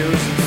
chosen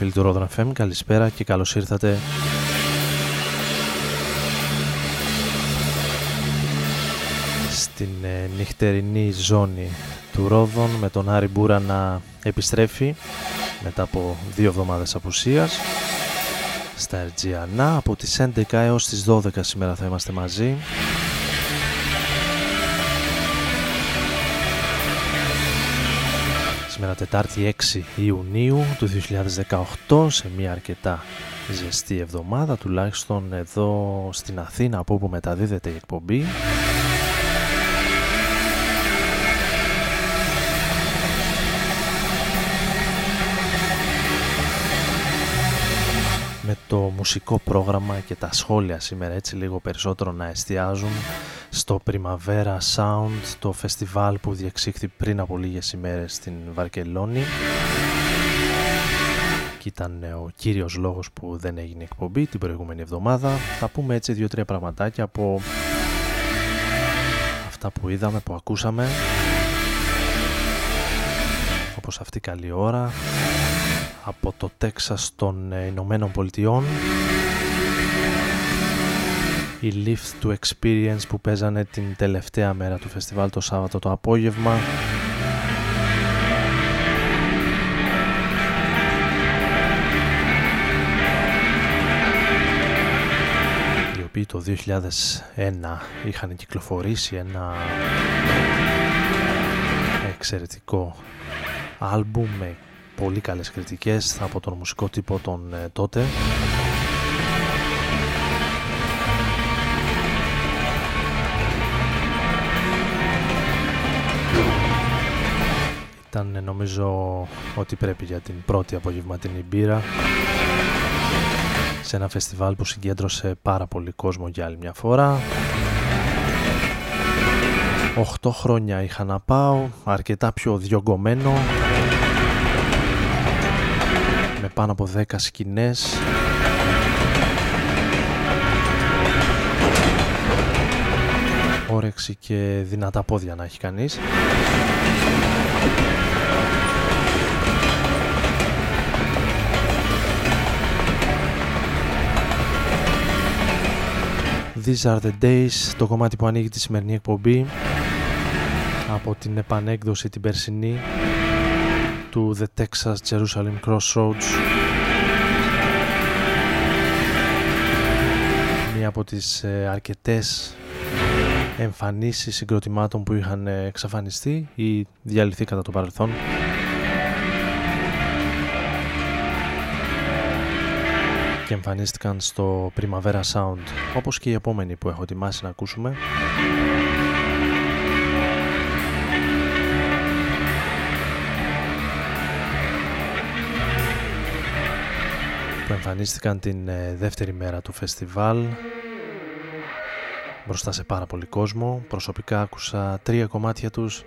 φίλοι του FM, καλησπέρα και καλώς ήρθατε. Στην ε, νυχτερινή ζώνη του Ρόδων με τον Άρη Μπούρα να επιστρέφει μετά από δύο εβδομάδες απουσίας. Στα Ερτζιανά από τις 11 έως τις 12 σήμερα θα είμαστε μαζί. Τετάρτη 6 Ιουνίου του 2018 σε μια αρκετά ζεστή εβδομάδα τουλάχιστον εδώ στην Αθήνα από όπου μεταδίδεται η εκπομπή. το μουσικό πρόγραμμα και τα σχόλια σήμερα έτσι λίγο περισσότερο να εστιάζουν στο Primavera Sound, το φεστιβάλ που διεξήχθη πριν από λίγες ημέρες στην Βαρκελόνη. Και ήταν ε, ο κύριος λόγος που δεν έγινε εκπομπή την προηγούμενη εβδομάδα. Θα πούμε έτσι δύο-τρία πραγματάκια από αυτά που είδαμε, που ακούσαμε. Όπως αυτή καλή ώρα από το Τέξας των Ηνωμένων Πολιτειών. Η Lift to Experience που παίζανε την τελευταία μέρα του φεστιβάλ το Σάββατο το απόγευμα. Οι οποίοι το 2001 είχαν κυκλοφορήσει ένα εξαιρετικό άλμπουμ με πολύ καλές κριτικές. Από τον μουσικό τύπο των ε, τότε. Ήταν νομίζω ότι πρέπει για την πρώτη απογευματινή μπύρα. Σε ένα φεστιβάλ που συγκέντρωσε πάρα πολύ κόσμο για άλλη μια φορά. 8 χρόνια είχα να πάω, αρκετά πιο διωγγωμένο. με πάνω από 10 σκηνές. Όρεξη και δυνατά πόδια να έχει κανείς. These are the days, το κομμάτι που ανοίγει τη σημερινή εκπομπή από την επανέκδοση την περσινή του The Texas Jerusalem Crossroads. Μία από τις ε, αρκετές εμφανίσεις συγκροτημάτων που είχαν ε, εξαφανιστεί ή διαλυθεί κατά το παρελθόν. Και εμφανίστηκαν στο Primavera Sound όπως και οι επόμενοι που έχω ετοιμάσει να ακούσουμε που εμφανίστηκαν την ε, δεύτερη μέρα του φεστιβάλ. Μπροστά σε πάρα πολύ κόσμο. Προσωπικά άκουσα τρία κομμάτια τους.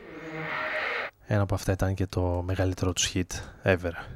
Ένα από αυτά ήταν και το μεγαλύτερο τους hit ever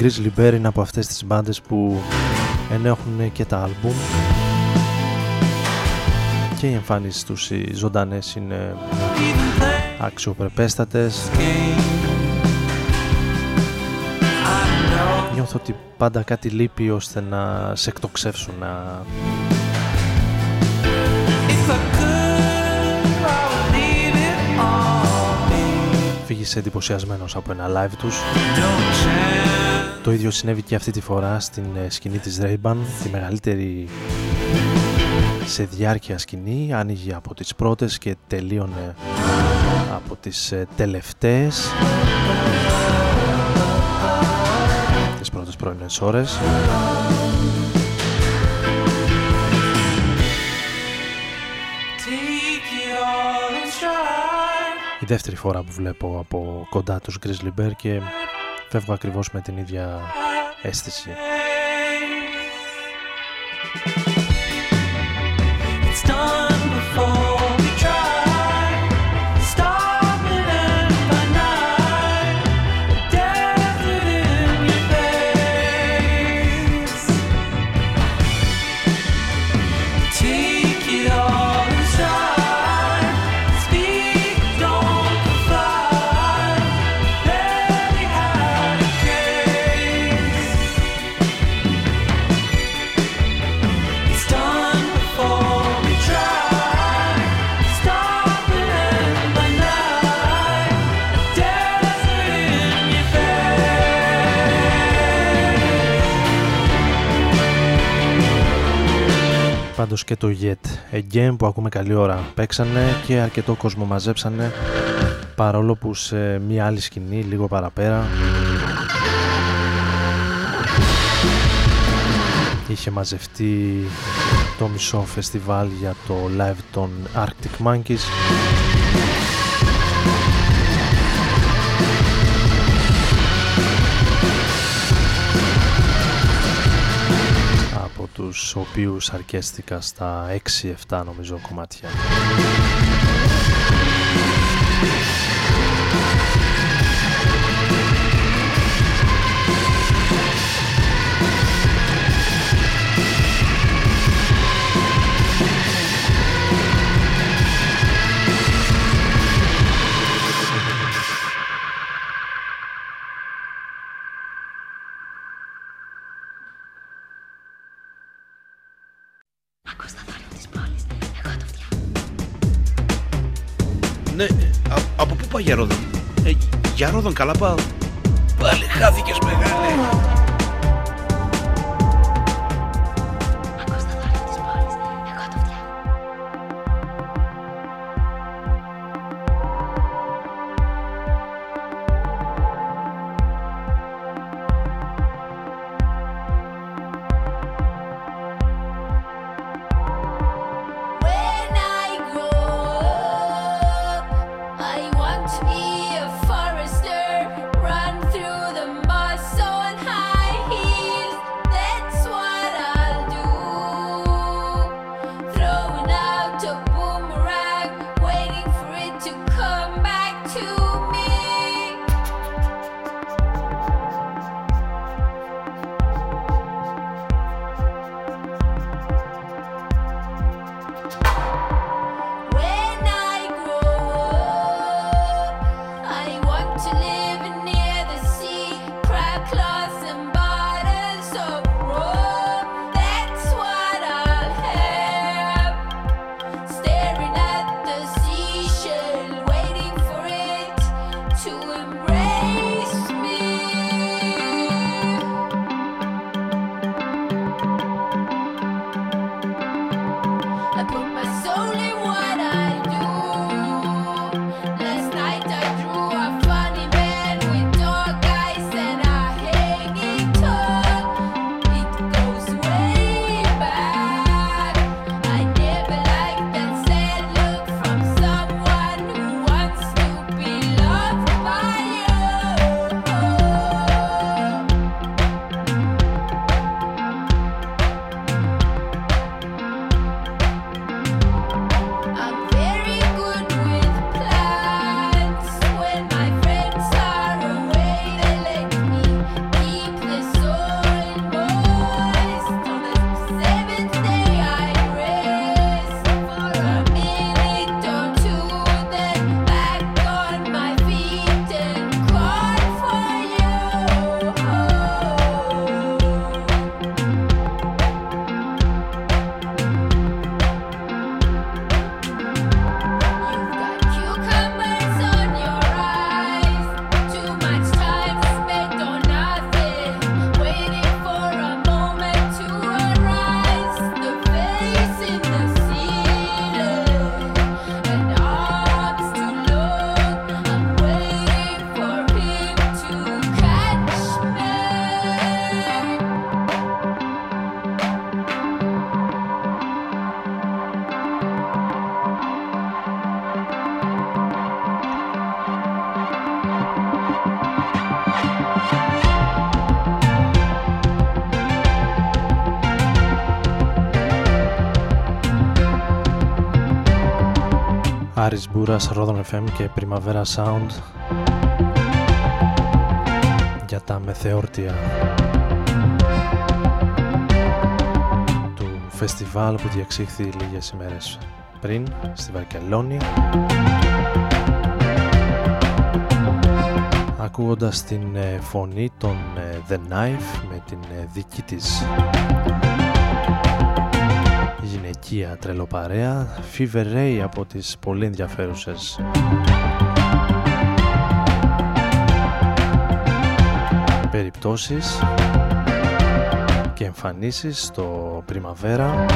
Grizzly Bear είναι από αυτές τις μπάντες που ενέχουν και τα άλμπουμ. Και οι εμφάνισεις τους οι ζωντανές είναι αξιοπρεπέστατες. Νιώθω ότι πάντα κάτι λείπει ώστε να σε εκτοξεύσουν να φύγεις εντυπωσιασμένος από ένα live τους το ίδιο συνέβη και αυτή τη φορά στην ε, σκηνή της Ray-Ban τη μεγαλύτερη σε διάρκεια σκηνή. Άνοιγε από τις πρώτες και τελείωνε από τις ε, τελευταίες. Τις πρώτες πρωινές ώρες. Η δεύτερη φορά που βλέπω από κοντά τους Grizzly Bear και φεύγω ακριβώς με την ίδια αίσθηση Πάντως και το Yet Again που ακούμε καλή ώρα παίξανε και αρκετό κόσμο μαζέψανε παρόλο που σε μια άλλη σκηνή λίγο παραπέρα. Είχε μαζευτεί το μισό φεστιβάλ για το live των Arctic Monkeys τους οποίους αρκέστηκα στα 6-7 νομίζω κομμάτια. Για Ρόδον. Ε, για Ρόδον καλά πάω. Πάλι χάθηκες μεγάλε. Άρης Μπούρας, Ρόδον FM και Primavera Sound για τα μεθεόρτια του φεστιβάλ που διεξήχθη λίγες ημέρες πριν στη Βαρκελόνη. Ακούγοντας την ε, φωνή των ε, The Knife με την ε, δική της γυναικεία τρελοπαρέα Fever Ray από τις πολύ ενδιαφέρουσες. Περιπτώσεις και εμφανίσεις στο Primavera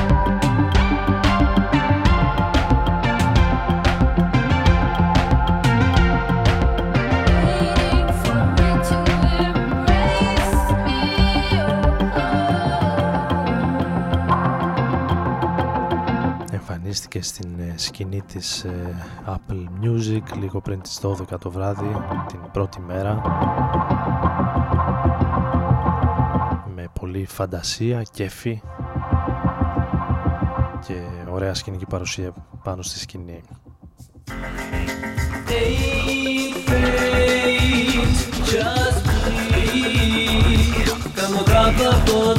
σκηνή της ε, Apple Music λίγο πριν τις 12 το βράδυ την πρώτη μέρα. Με πολύ φαντασία, κέφι και ωραία σκηνική παρουσία πάνω στη σκηνή. του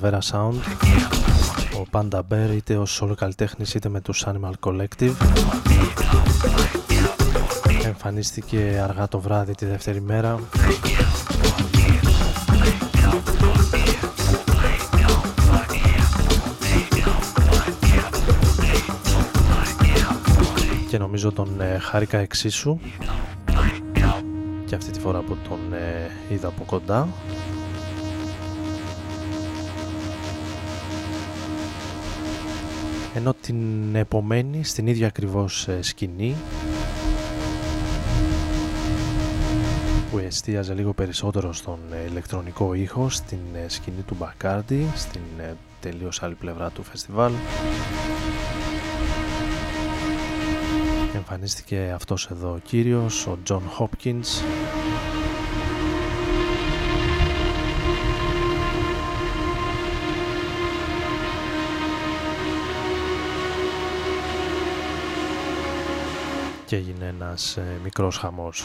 Primavera Sound ο Panda Bear είτε ως solo καλλιτέχνης είτε με τους Animal Collective. Εμφανίστηκε αργά το βράδυ τη δεύτερη μέρα. Και νομίζω τον ε, χάρηκα εξίσου. Και αυτή τη φορά που τον ε, είδα από κοντά ενώ την επομένη στην ίδια ακριβώς ε, σκηνή που εστίαζε λίγο περισσότερο στον ε, ηλεκτρονικό ήχο στην ε, σκηνή του Bacardi στην τελείως άλλη πλευρά του φεστιβάλ. Εμφανίστηκε αυτός εδώ ο κύριος ο Jon Hopkins και έγινε ένας ε, μικρός χαμός.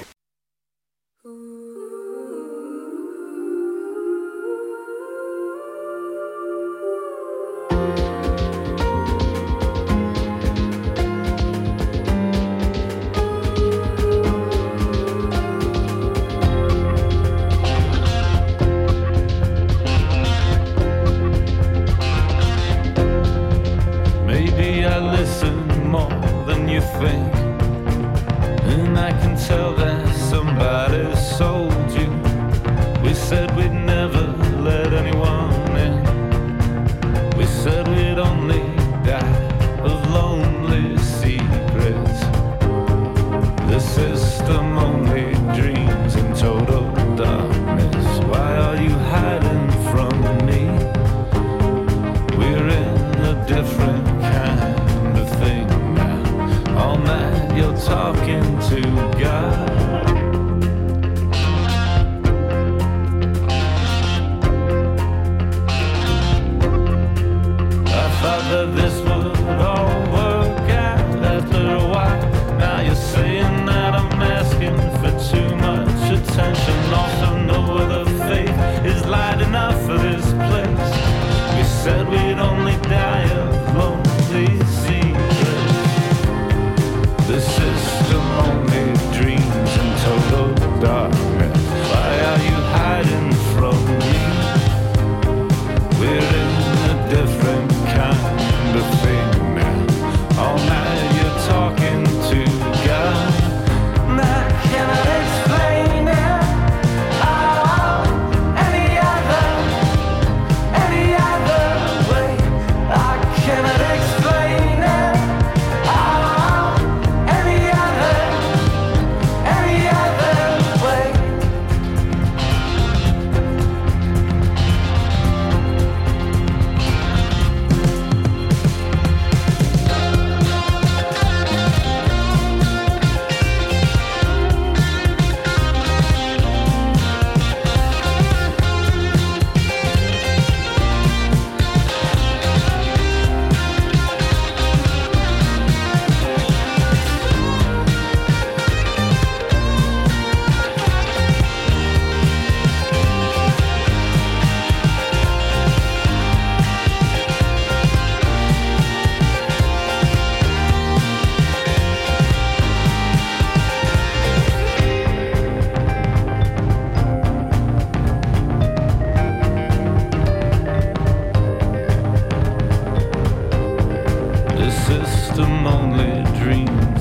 just a lonely dream.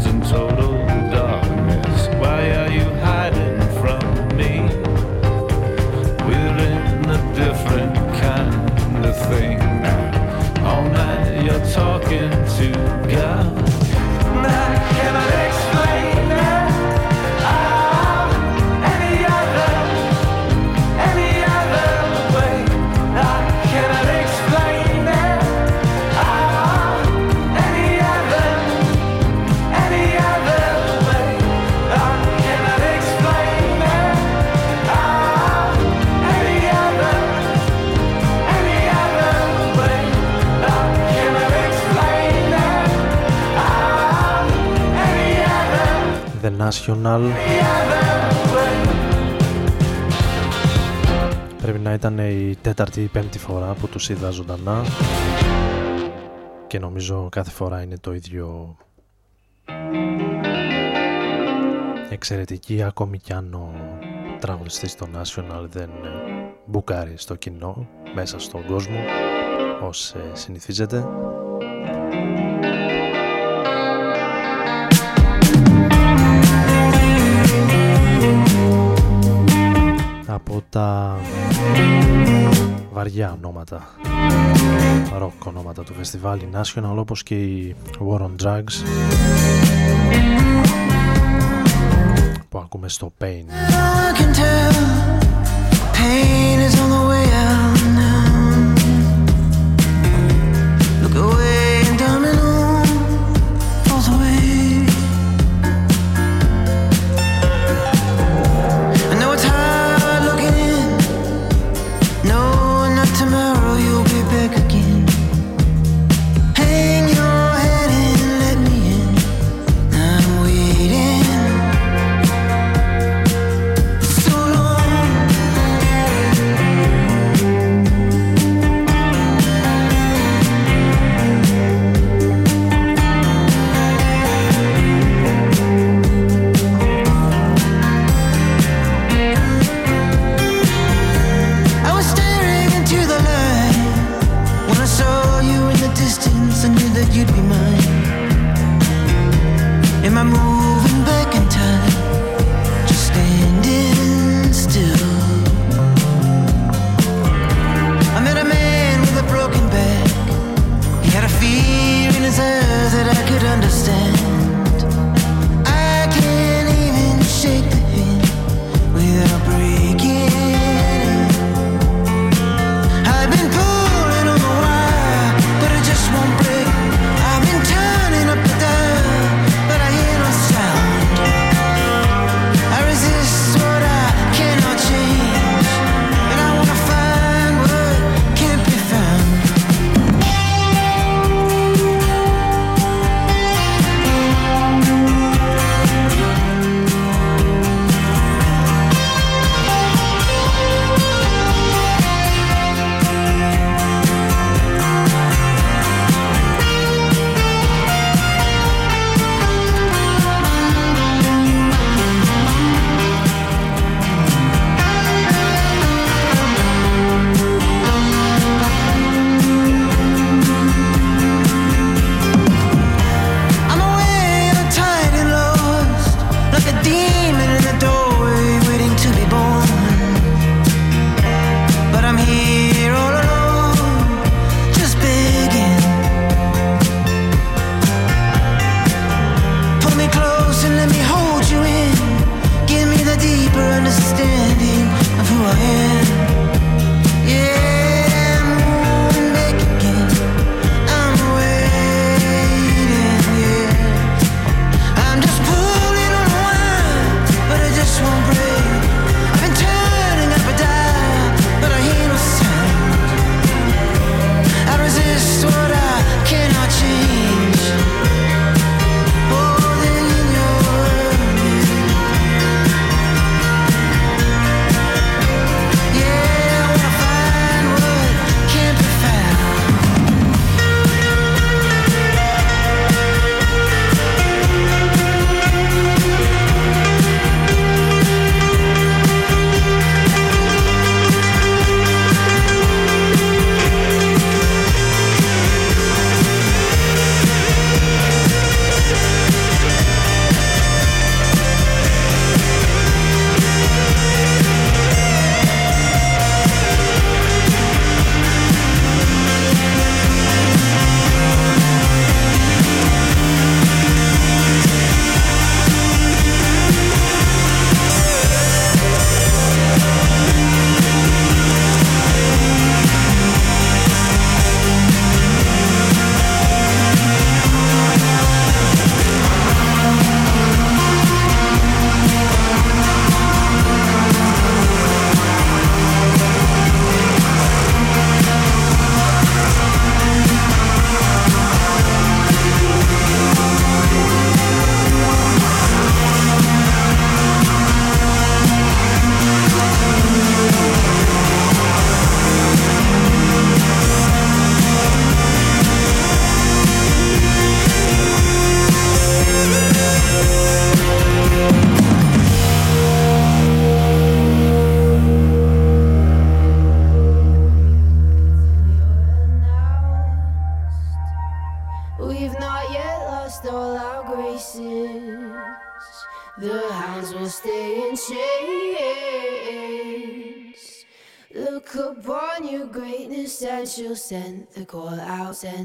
International Πρέπει να ήταν η τέταρτη ή πέμπτη φορά που τους είδα ζωντανά. Και νομίζω κάθε φορά είναι το ίδιο. Εξαιρετική ακόμη κι αν ο τραγουδιστής στο National δεν μπουκάρει στο κοινό μέσα στον κόσμο ως συνηθίζεται. από τα βαριά ονόματα ροκ ονόματα του φεστιβάλ National όπως και η War on Drugs που ακούμε στο Pain.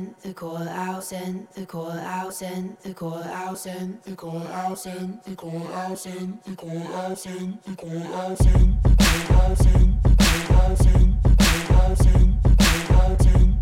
send the call out, send the call out, send the call out, send the call out, send the call out, send the call out, send the call out, send the call out, send the call out, send the call out, send the call out, send the call out, send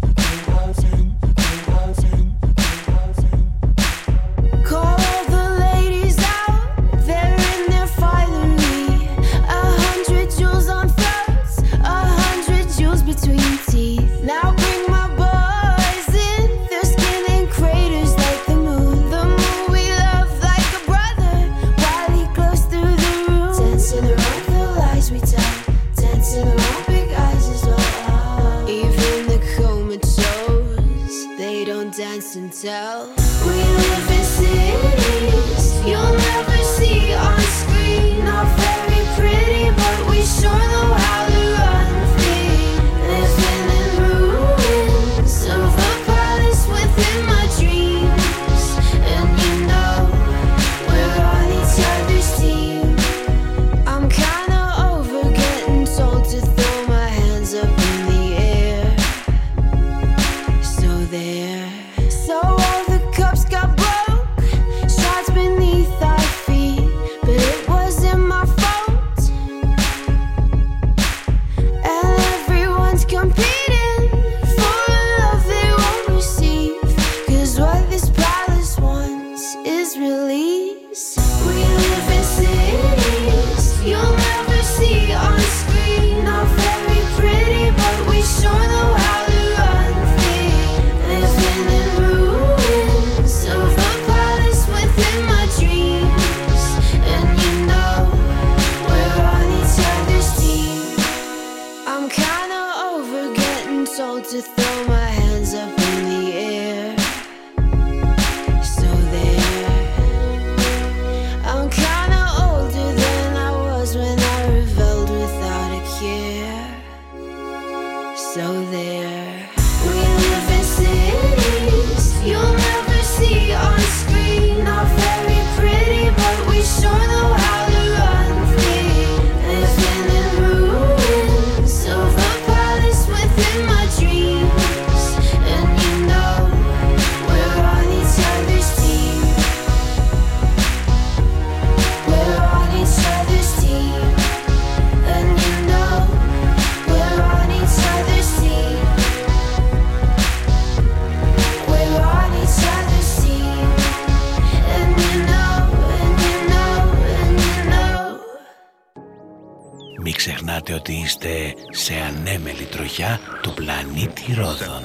Tirosan.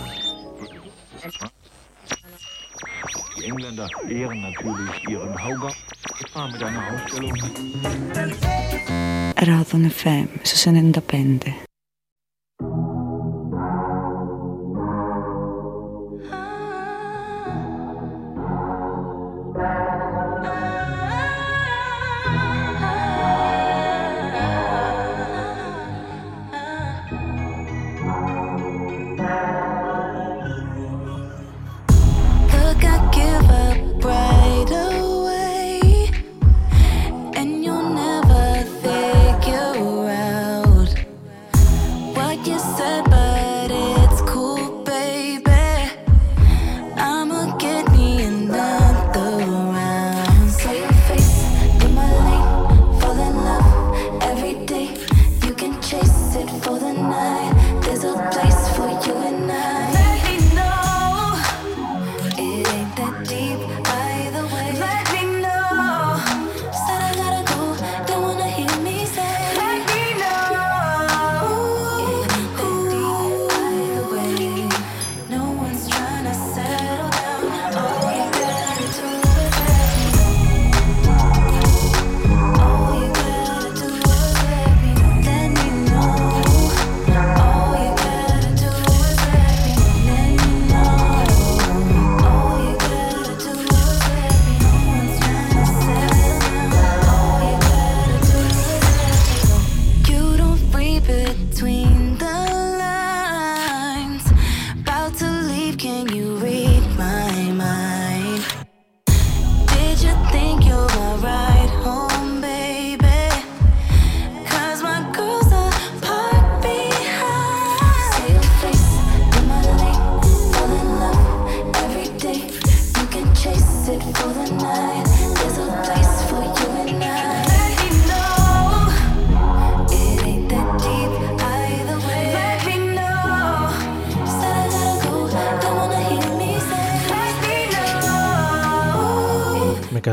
Die Engländer ehren natürlich ihren Hauger. Ich fahre mit einer Ausstellung. Radon FM, su 95.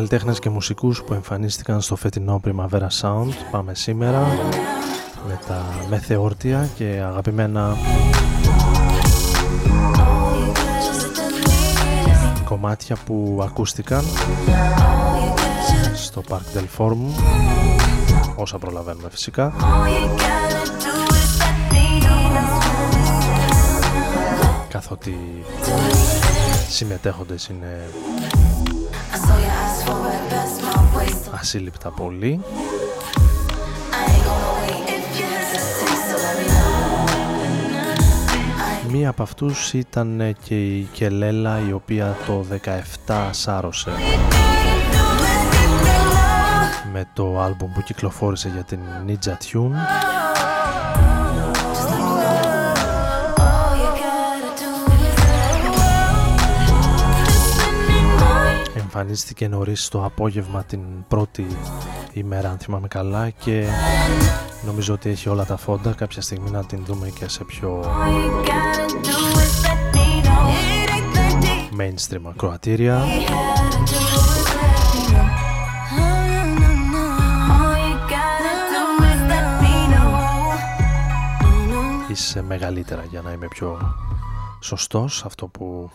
Καλλιτέχνες και μουσικούς που εμφανίστηκαν στο φετινό Primavera Sound. Πάμε σήμερα με τα μεθεόρτια και αγαπημένα κομμάτια που ακούστηκαν στο Park del Forum όσα προλαβαίνουμε φυσικά καθότι συμμετέχοντες είναι ασύλληπτα πολύ. Μία από αυτούς ήταν και η Κελέλα η οποία το 17 σάρωσε. Με το άλμπουμ που κυκλοφόρησε για την Ninja Tune εμφανίστηκε νωρίς το απόγευμα την πρώτη ημέρα αν θυμάμαι καλά και νομίζω ότι έχει όλα τα φόντα. Κάποια στιγμή να την δούμε και σε πιο mainstream ακροατήρια. Είσαι μεγαλύτερα για να είμαι πιο σωστός. Αυτό που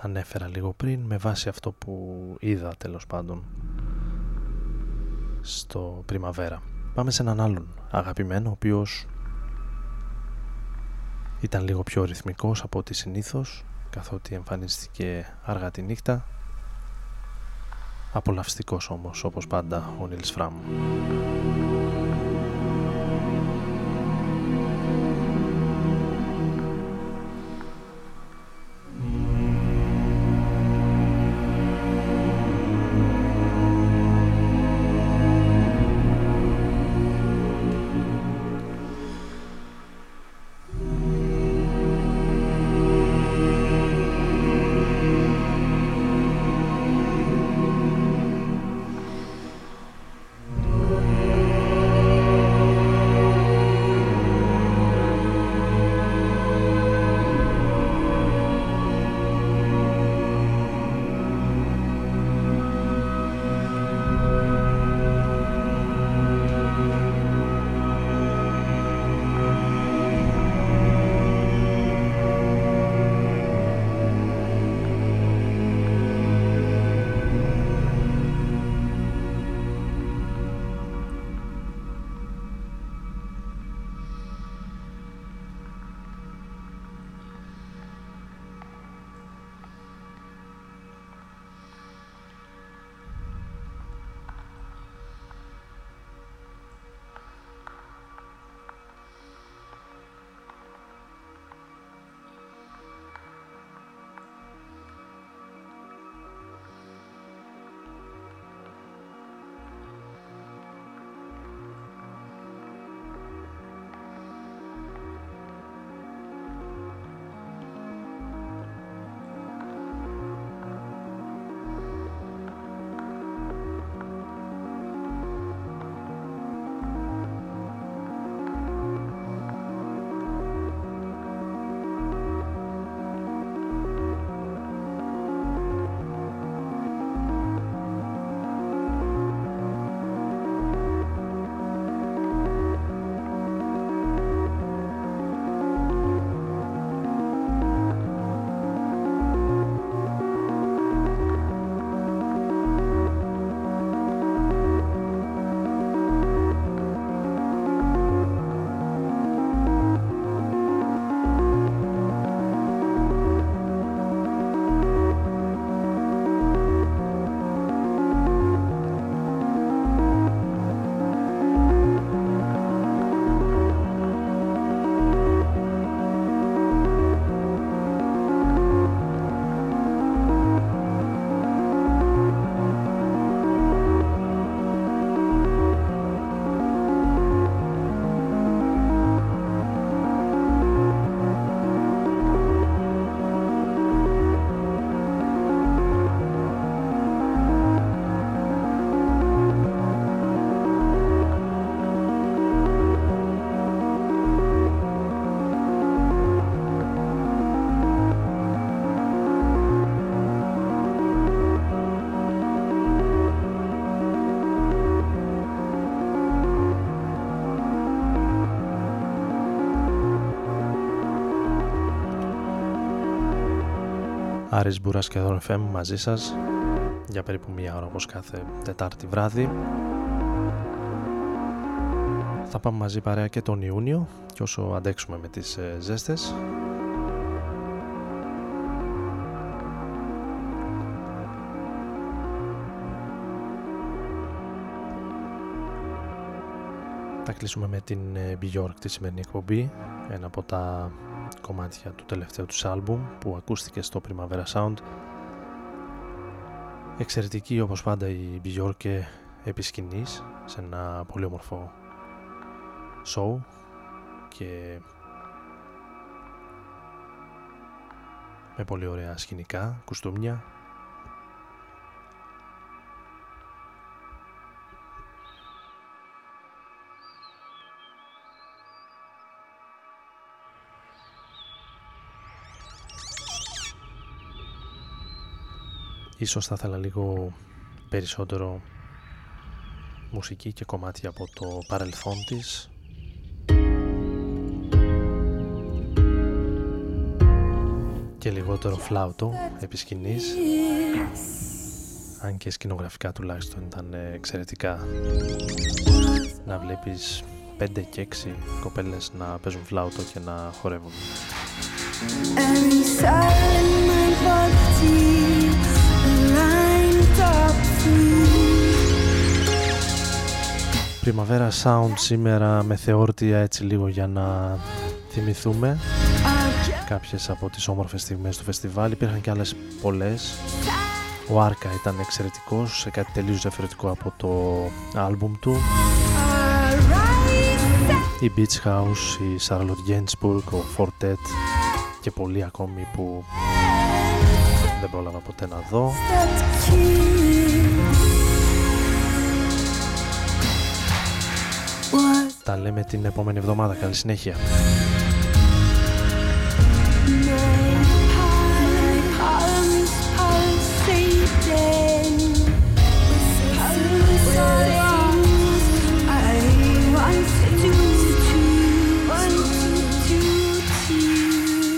ανέφερα λίγο πριν με βάση αυτό που είδα τέλος πάντων στο Πριμαβέρα. Πάμε σε έναν άλλον αγαπημένο ο οποίος ήταν λίγο πιο ρυθμικός από ό,τι συνήθως καθότι εμφανίστηκε αργά τη νύχτα απολαυστικός όμως όπως πάντα ο Νίλς Φράμ. Άρης Μπούρας και Δόν FM μαζί σας για περίπου μία ώρα όπως κάθε Τετάρτη βράδυ. Θα πάμε μαζί παρέα και τον Ιούνιο και όσο αντέξουμε με τις ε, ζέστες. Θα κλείσουμε με την ε, Bjork τη σημερινή εκπομπή, ένα από τα κομμάτια του τελευταίου τους άλμπουμ που ακούστηκε στο Primavera Sound. Εξαιρετική όπως πάντα η Bjork επί σκηνής, σε ένα πολύ όμορφο show και με πολύ ωραία σκηνικά, κουστούμια Ίσως θα ήθελα λίγο περισσότερο μουσική και κομμάτια από το παρελθόν της. Και λιγότερο φλάουτο επί σκηνής αν και σκηνογραφικά τουλάχιστον ήταν εξαιρετικά. Να βλέπεις 5 και 6 κοπέλες να παίζουν φλάουτο και να χορεύουν Primavera Sound σήμερα με θεόρτια έτσι λίγο για να θυμηθούμε. Κάποιες από τις όμορφες στιγμές του φεστιβάλ. Υπήρχαν και άλλες πολλές. Ο Άρκα ήταν εξαιρετικός σε κάτι τελείως διαφορετικό από το άλμπουμ του. Η Beach House, η Charlotte Gainsbourg, ο Fortet και πολλοί ακόμη που δεν πρόλαβα ποτέ να δω Τα λέμε την επόμενη εβδομάδα. Καλή συνέχεια.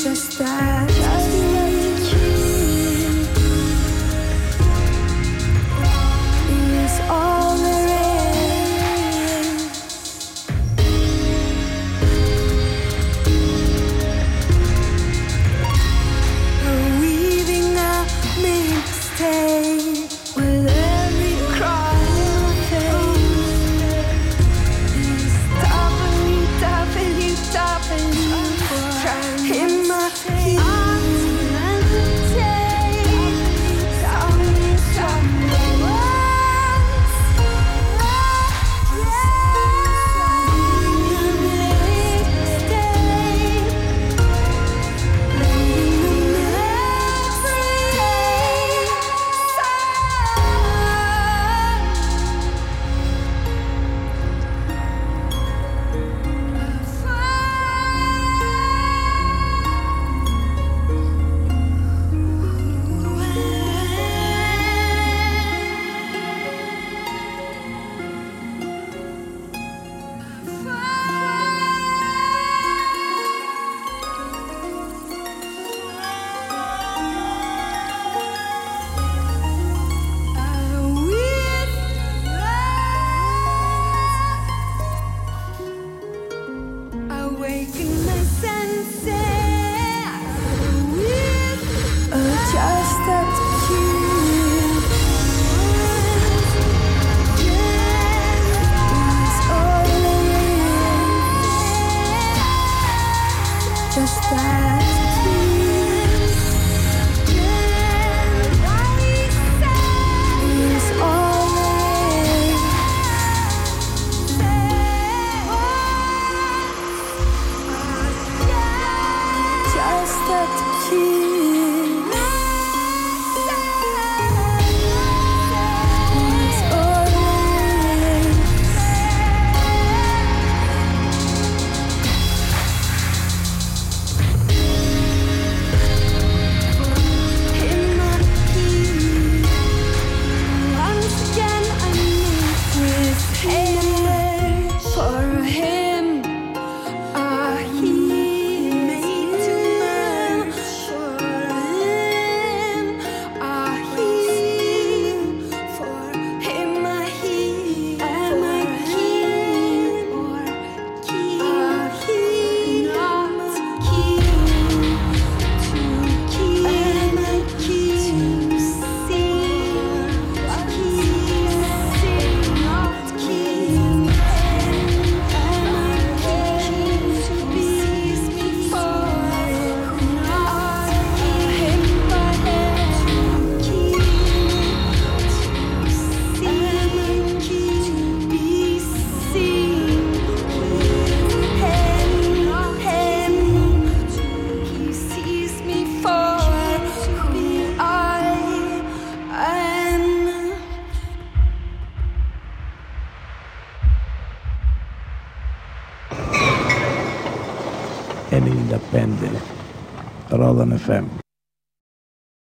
Just that